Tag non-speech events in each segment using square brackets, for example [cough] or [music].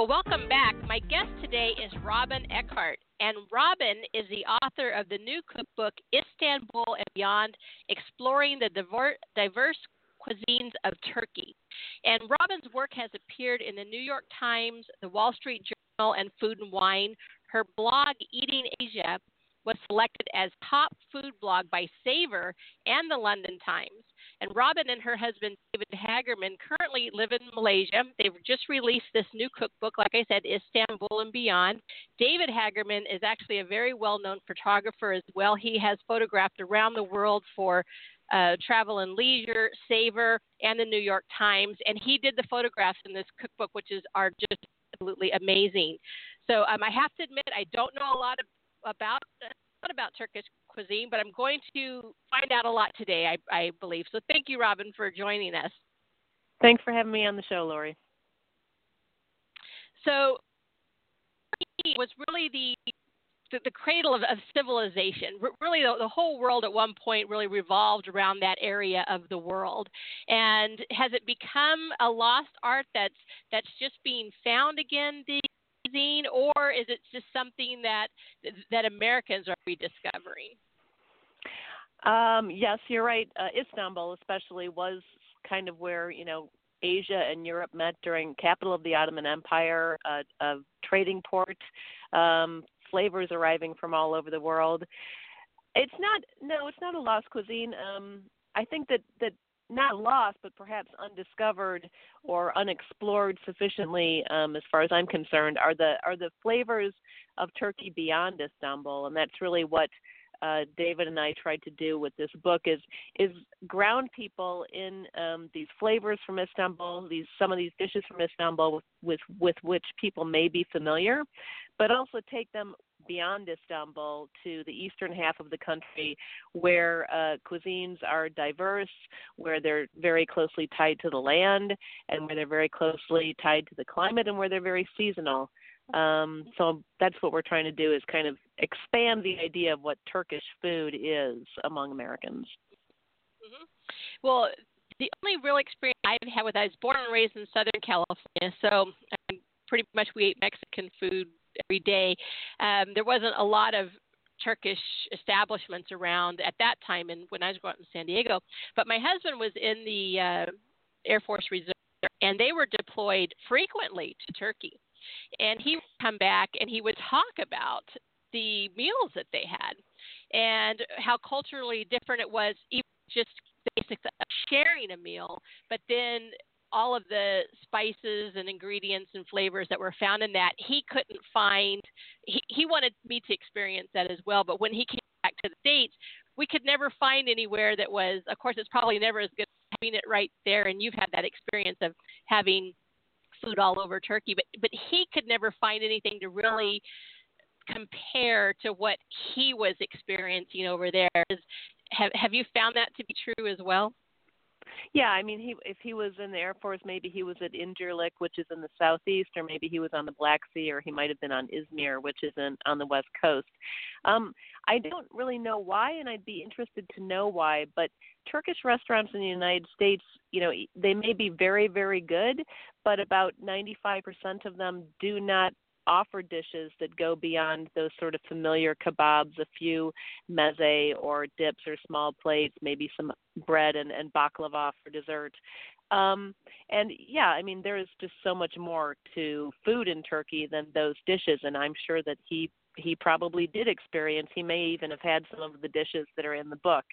Well, welcome back. My guest today is Robyn Eckhardt, and Robyn is the author of the new cookbook Istanbul and Beyond Exploring the Diverse Cuisines of Turkey. And Robyn's work has appeared in the New York Times, the Wall Street Journal, and Food and Wine. Her blog, Eating Asia, was selected as top food blog by Saveur and the London Times. And Robyn and her husband, David Hagerman, currently live in Malaysia. They've just released this new cookbook, like I said, Istanbul and Beyond. David Hagerman is actually a very well known photographer as well. He has photographed around the world for uh, Travel and Leisure, Saveur, and the New York Times. And he did the photographs in this cookbook, which is are just absolutely amazing. So um, I have to admit, I don't know a lot of, about about Turkish cuisine, but I'm going to find out a lot today, I, I believe. So thank you, Robyn, for joining us. Thanks for having me on the show, Lori. So, was really the the, the cradle of, of, civilization. really, the, the, whole world at one point really revolved around that area of the world. And has it become a lost art that's that's just being found again these or is it just something that that Americans are rediscovering? Um, yes, you're right. Uh, Istanbul, especially, was kind of where you know Asia and Europe met during capital of the Ottoman Empire, uh, a trading port, um, flavors arriving from all over the world. It's not no, it's not a lost cuisine. Um, I think that that not lost, but perhaps undiscovered or unexplored sufficiently, um, as far as I'm concerned, are the are the flavors of Turkey beyond Istanbul, and that's really what uh, David and I tried to do with this book is is ground people in um, these flavors from Istanbul, these some of these dishes from Istanbul with, with with which people may be familiar, but also take them beyond Istanbul to the eastern half of the country where uh, cuisines are diverse, where they're very closely tied to the land, and where they're very closely tied to the climate, and where they're very seasonal. Um, so that's what we're trying to do is kind of expand the idea of what Turkish food is among Americans. Mm-hmm. Well, the only real experience I've had with I was born and raised in Southern California, so um, pretty much we ate Mexican food every day. Um, there wasn't a lot of Turkish establishments around at that time, and when I was growing up in San Diego. But my husband was in the uh, Air Force Reserve, and they were deployed frequently to Turkey. And he would come back and he would talk about the meals that they had and how culturally different it was, even just basics of sharing a meal, but then all of the spices and ingredients and flavors that were found in that he couldn't find he, he wanted me to experience that as well. But when he came back to the states we could never find anywhere that was of course it's probably never as good as having it right there. And you've had that experience of having food all over turkey. But but he could never find anything to really compare to what he was experiencing over there. Have have you found that to be true as well yeah, I mean, he if he was in the Air Force, maybe he was at Incirlik, which is in the southeast, or maybe he was on the Black Sea, or he might have been on Izmir, which is in on the west coast. Um, I don't really know why, and I'd be interested to know why. But Turkish restaurants in the United States, you know, they may be very, very good, but about 95% of them do not offer dishes that go beyond those sort of familiar kebabs, a few meze or dips or small plates, maybe some bread and, and baklava for dessert. Um, and yeah, I mean, there is just so much more to food in Turkey than those dishes, and I'm sure that he he probably did experience. He may even have had some of the dishes that are in the book.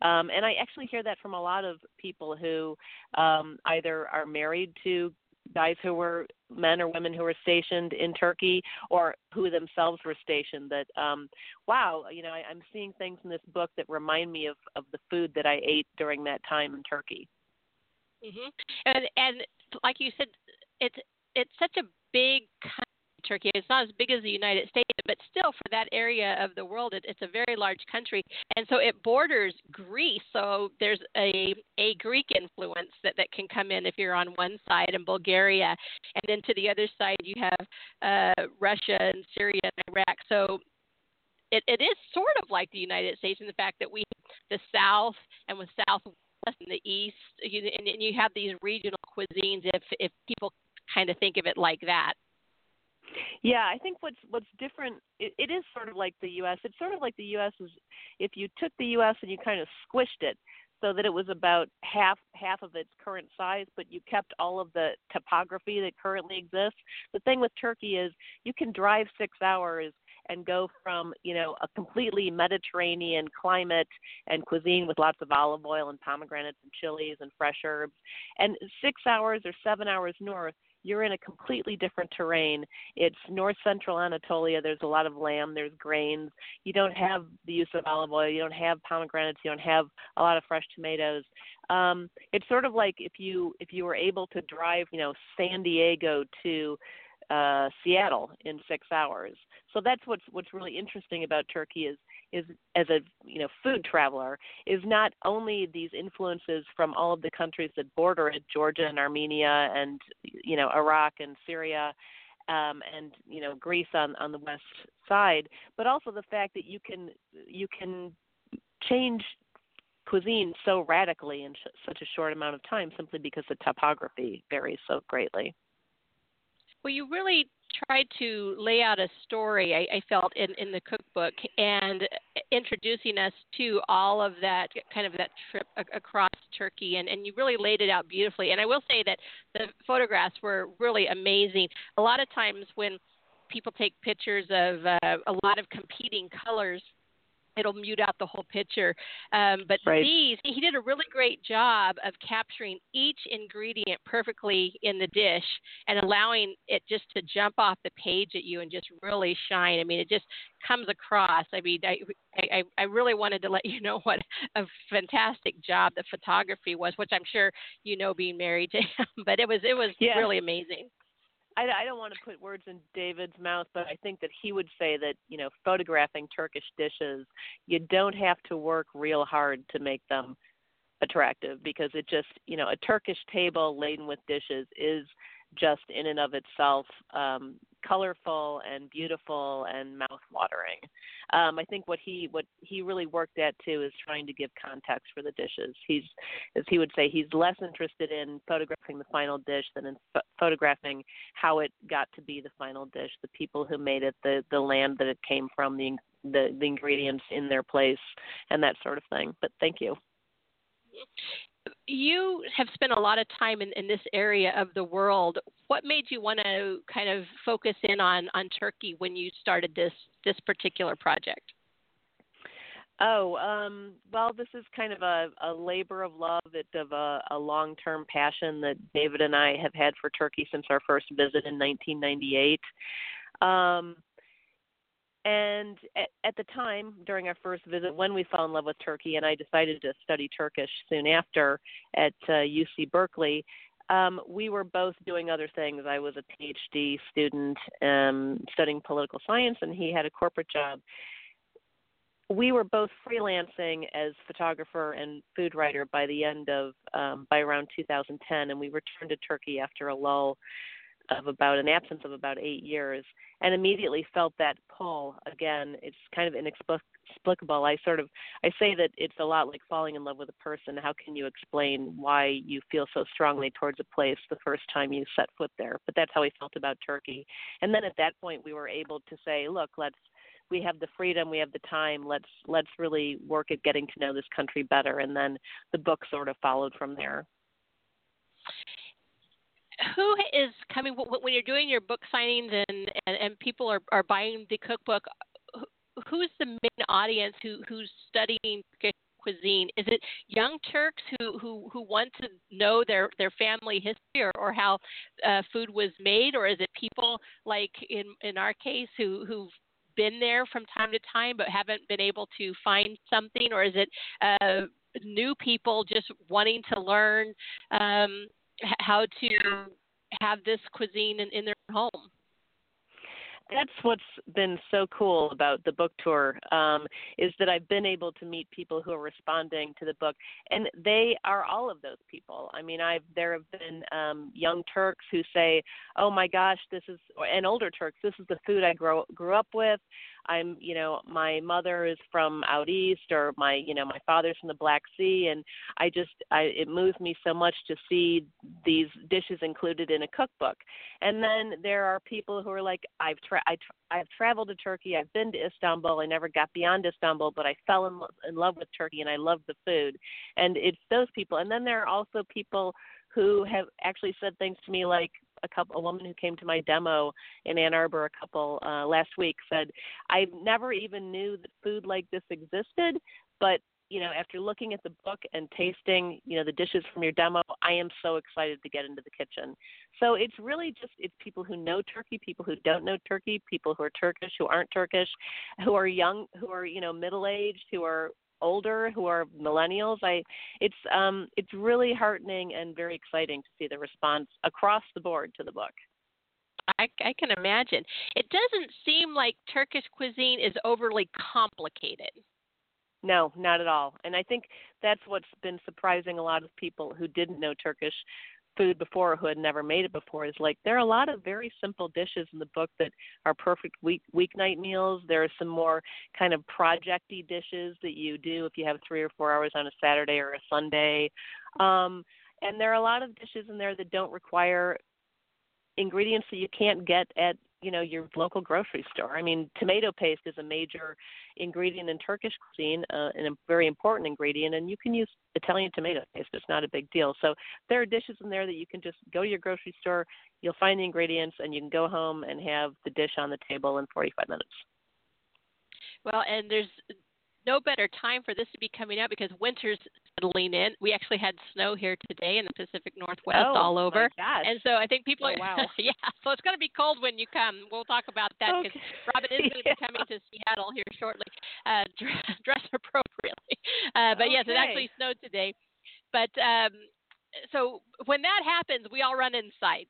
Um, and I actually hear that from a lot of people who um, either are married to guys who were men or women who were stationed in Turkey or who themselves were stationed that um wow you know I, I'm seeing things in this book that remind me of of the food that I ate during that time in Turkey. hmm And and like you said, it's it's such a big Turkey. It's not as big as the United States, but still, for that area of the world, it, it's a very large country, and so it borders Greece. So there's a a Greek influence that that can come in if you're on one side, and Bulgaria, and then to the other side you have uh, Russia and Syria and Iraq. So it, it is sort of like the United States in the fact that we the South and with Southwest and the East, you, and, and you have these regional cuisines. If if people kind of think of it like that. Yeah, I think what's what's different it, it is sort of like the US. It's sort of like the US is if you took the US and you kind of squished it so that it was about half half of its current size, but you kept all of the topography that currently exists. The thing with Turkey is you can drive 6 hours and go from you know a completely Mediterranean climate and cuisine with lots of olive oil and pomegranates and chilies and fresh herbs, and six hours or seven hours north you're in a completely different terrain. It's north central Anatolia. There's a lot of lamb, there's grains. You don't have the use of olive oil, you don't have pomegranates, you don't have a lot of fresh tomatoes. Um, it's sort of like if you if you were able to drive, you know, San Diego to uh, Seattle in six hours. So that's what's what's really interesting about Turkey is is as a you know food traveler is not only these influences from all of the countries that border it, Georgia and Armenia and you know Iraq and Syria. Um, and you know Greece on on the west side, but also the fact that you can you can change cuisine so radically in sh- such a short amount of time simply because the topography varies so greatly. Well, you really tried to lay out a story, I, I felt, in, in the cookbook and introducing us to all of that kind of that trip a- across Turkey. And, and you really laid it out beautifully. And I will say that the photographs were really amazing. A lot of times when people take pictures of uh, a lot of competing colors it'll mute out the whole picture. Um, but right. these, he did a really great job of capturing each ingredient perfectly in the dish and allowing it just to jump off the page at you and just really shine. I mean, it just comes across. I mean, I, I, I really wanted to let you [laughs] know what a fantastic job the photography was, which I'm sure you know being married to him. [laughs] But it was it was yeah. really amazing. I, I don't want to put words in David's mouth, but I think that he would say that you know photographing Turkish dishes, you don't have to work real hard to make them attractive because it just you know a Turkish table laden with dishes is just in and of itself um, colorful and beautiful and mouth-watering. Um, I think what he what he really worked at too is trying to give context for the dishes. He's, as he would say, he's less interested in photographing the final dish than in ph- photographing how it got to be the final dish, the people who made it, the the land that it came from, the the, the ingredients in their place, and that sort of thing. But thank you you have spent a lot of time in, in this area of the world. What made you want to kind of focus in on, on Turkey when you started this this particular project? Oh, um, well, this is kind of a, a labor of love, it's of a, a long term passion that David and I have had for Turkey since our first visit in 1998. Um, and at, at the time, during our first visit, when we fell in love with Turkey, and I decided to study Turkish soon after at uh, UC Berkeley, um, we were both doing other things. I was a PhD student um, studying political science, and he had a corporate job. We were both freelancing as photographer and food writer by the end of um, by around 2010, and we returned to Turkey after a lull of about an absence of about eight years and immediately felt that pull. Again it's kind of inexplicable. I sort of i say that it's a lot like falling in love with a person. How can you explain why you feel so strongly towards a place the first time you set foot there? But that's how we felt about turkey. And then at that point we were able to say look let's we have the freedom we have the time. Let's let's really work at getting to know this country better. And then the book sort of followed from there who is coming when you're doing your book signings and and, and people are, are buying the cookbook who's the main audience who who's studying cuisine? Is it young turks who who who want to know their their family history or, or how uh, food was made? Or is it people like in in our case who who've been there from time to time but haven't been able to find something? Or is it uh new people just wanting to learn um, how to have this cuisine in, in their home that's what's been so cool about the book tour um, is that I've been able to meet people who are responding to the book, and they are all of those people. I mean, I've there have been um, young Turks who say, "Oh my gosh, this is," and older Turks, "This is the food I grew grew up with." I'm, you know, my mother is from out east, or my, you know, my father's from the Black Sea, and I just, I, it moves me so much to see these dishes included in a cookbook. And then there are people who are like, I've, tra- I tra- I've traveled to Turkey, I've been to Istanbul, I never got beyond Istanbul, but I fell in, lo- in love with Turkey, and I love the food. And it's those people. And then there are also people who have actually said things to me like, a couple a woman who came to my demo in Ann Arbor a couple uh, last week said I never even knew that food like this existed, but you know after looking at the book and tasting you know the dishes from your demo i am so excited to get into the kitchen. So it's really just it's people who know turkey people who don't know turkey people who are turkish who aren't turkish who are young who are you know middle aged who are older who are millennials i it's um it's really heartening and very exciting to see the response across the board to the book I, I can imagine. It doesn't seem like Turkish cuisine is overly complicated. No, not at all. And I think that's what's been surprising a lot of people who didn't know Turkish food before who had never made it before is like there are a lot of very simple dishes in the book that are perfect week weeknight meals. There are some more kind of projecty dishes that you do if you have three or four hours on a Saturday or a Sunday. Um, and there are a lot of dishes in there that don't require ingredients that you can't get at you know your local grocery store. I mean, tomato paste is a major ingredient in Turkish cuisine, uh, and a very important ingredient, and you can use Italian tomato paste. It's not a big deal. So there are dishes in there that you can just go to your grocery store, you'll find the ingredients, and you can go home and have the dish on the table in 45 minutes. Well, and there's no better time for this to be coming out because winter's settling in. We actually had snow here today in the Pacific Northwest oh, all over. And so I think people oh, are, wow. [laughs] yeah, so it's going to be cold when you come. We'll talk about that because okay. [laughs] Robyn is going to be coming to Seattle here shortly. Uh, [laughs] dress appropriately. Uh, but okay. yes, it actually snowed today. But um, so when that happens, we all run inside.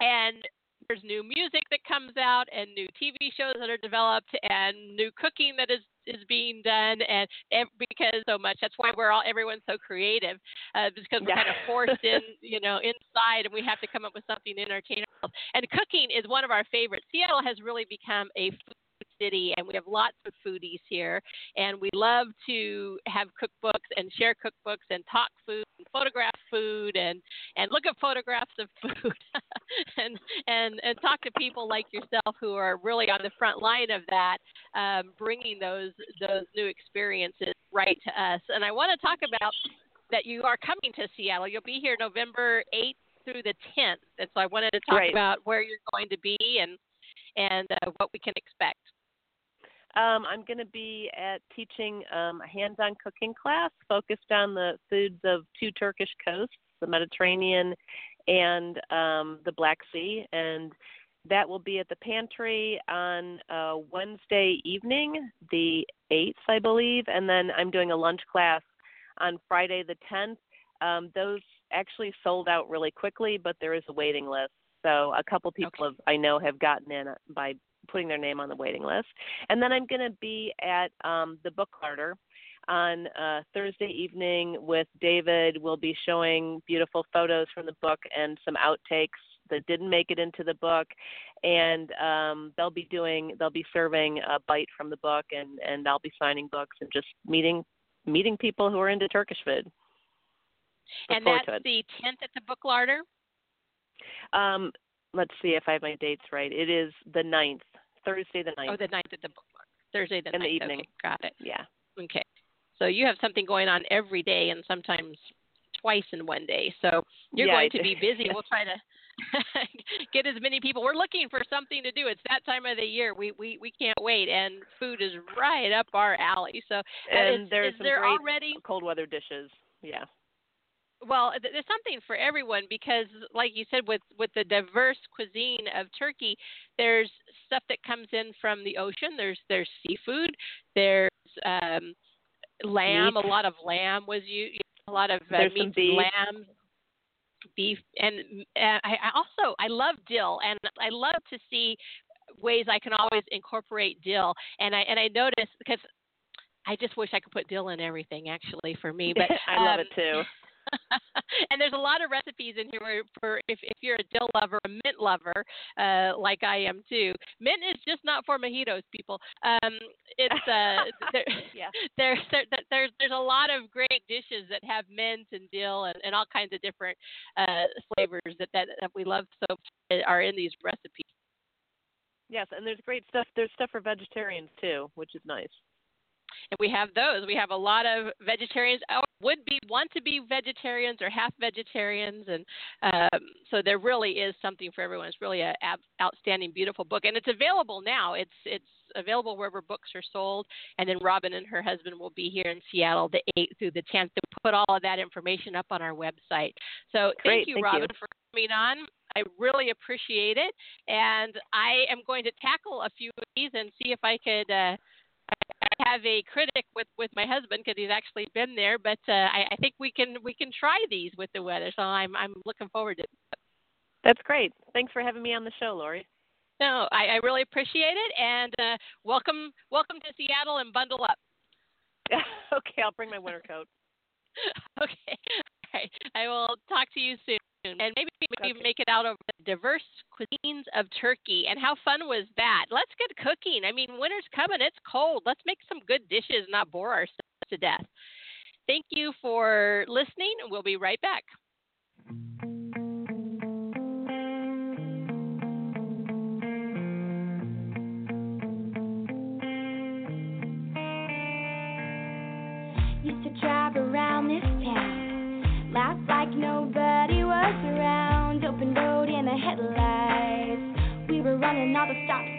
And there's new music that comes out and new TV shows that are developed and new cooking that is is being done and, and because so much that's why we're all everyone's so creative uh, because we're yeah. kind of forced in [laughs] you know inside and we have to come up with something to entertain ourselves and cooking is one of our favorites Seattle has really become a food city and we have lots of foodies here. And we love to have cookbooks and share cookbooks and talk food and photograph food and and look at photographs of food [laughs] and and and talk to people like yourself who are really on the front line of that um, bringing those those new experiences right to us. And I want to talk about that you are coming to Seattle. You'll be here November 8th through the 10th and so I wanted to talk right. about where you're going to be and and uh, what we can expect um, I'm going to be at teaching um, a hands-on cooking class focused on the foods of two Turkish coasts, the Mediterranean and um, the Black Sea, and that will be at the pantry on uh, Wednesday evening, the 8th, I believe, and then I'm doing a lunch class on Friday the 10th. Um, those actually sold out really quickly, but there is a waiting list. So a couple people okay. have, I know have gotten in by putting their name on the waiting list. And then I'm going to be at um, the Book Larder on uh, Thursday evening with David. We'll be showing beautiful photos from the book and some outtakes that didn't make it into the book. And um, they'll be doing, they'll be serving a bite from the book, and and I'll be signing books and just meeting meeting people who are into Turkish food. Look and that's the 10th at the Book Larder. Um, let's see if I have my dates right. It is the 9th, Thursday the 9th. Oh, the 9th at the. Thursday the In 9th. the evening. Okay, got it. Yeah. Okay. So you have something going on every day and sometimes twice in one day. So you're Yeah, going to be [laughs] busy. We'll try to [laughs] get as many people. We're looking for something to do. It's that time of the year. We we, we can't wait, and food is right up our alley. So uh, And is, there's is some there great already cold weather dishes. Yeah. Well th- there's something for everyone because like you said with with the diverse cuisine of turkey there's stuff that comes in from the ocean there's there's seafood there's um lamb. Meat. A lot of lamb was used. A lot of uh, meat, beef. lamb, beef, and uh, I, I also I love dill, and I love to see ways I can always incorporate dill. And I and I notice because I just wish I could put dill in everything actually for me. But [laughs] I love um, it too. [laughs] and there's a lot of recipes in here for if, if you're a dill lover, a mint lover, uh, like I am too. Mint is just not for mojitos, people. Um, it's uh, [laughs] there, Yeah. [laughs] there's there, there's there's a lot of great dishes that have mint and dill and, and all kinds of different uh, flavors that, that that we love so are in these recipes. Yes, and there's great stuff. There's stuff for vegetarians too, which is nice. And we have those. We have a lot of vegetarians or would be want to be vegetarians or half vegetarians, and um, so there really is something for everyone. It's really an ab- outstanding, beautiful book, and it's available now. It's it's available wherever books are sold. And then Robyn and her husband will be here in Seattle the 8th through the 10th to put all of that information up on our website. So Great, thank you, thank Robyn, you. for coming on. I really appreciate it, and I am going to tackle a few of these and see if I could. Uh, have a critic with with my husband because he's actually been there, but uh, I, I think we can we can try these with the weather. So I'm I'm looking forward to. it. That's great. Thanks for having me on the show, Lori. No, I, I really appreciate it, and uh, welcome welcome to Seattle and bundle up. [laughs] okay, I'll bring my winter coat. [laughs] okay, all right. I will talk to you soon, and maybe maybe Okay. make it out of the diverse cuisines of Turkey. And how fun was that? Let's get cooking. I mean, winter's coming. It's cold. Let's make some good dishes, not bore ourselves to death. Thank you for listening, and we'll be right back. We were running all the stop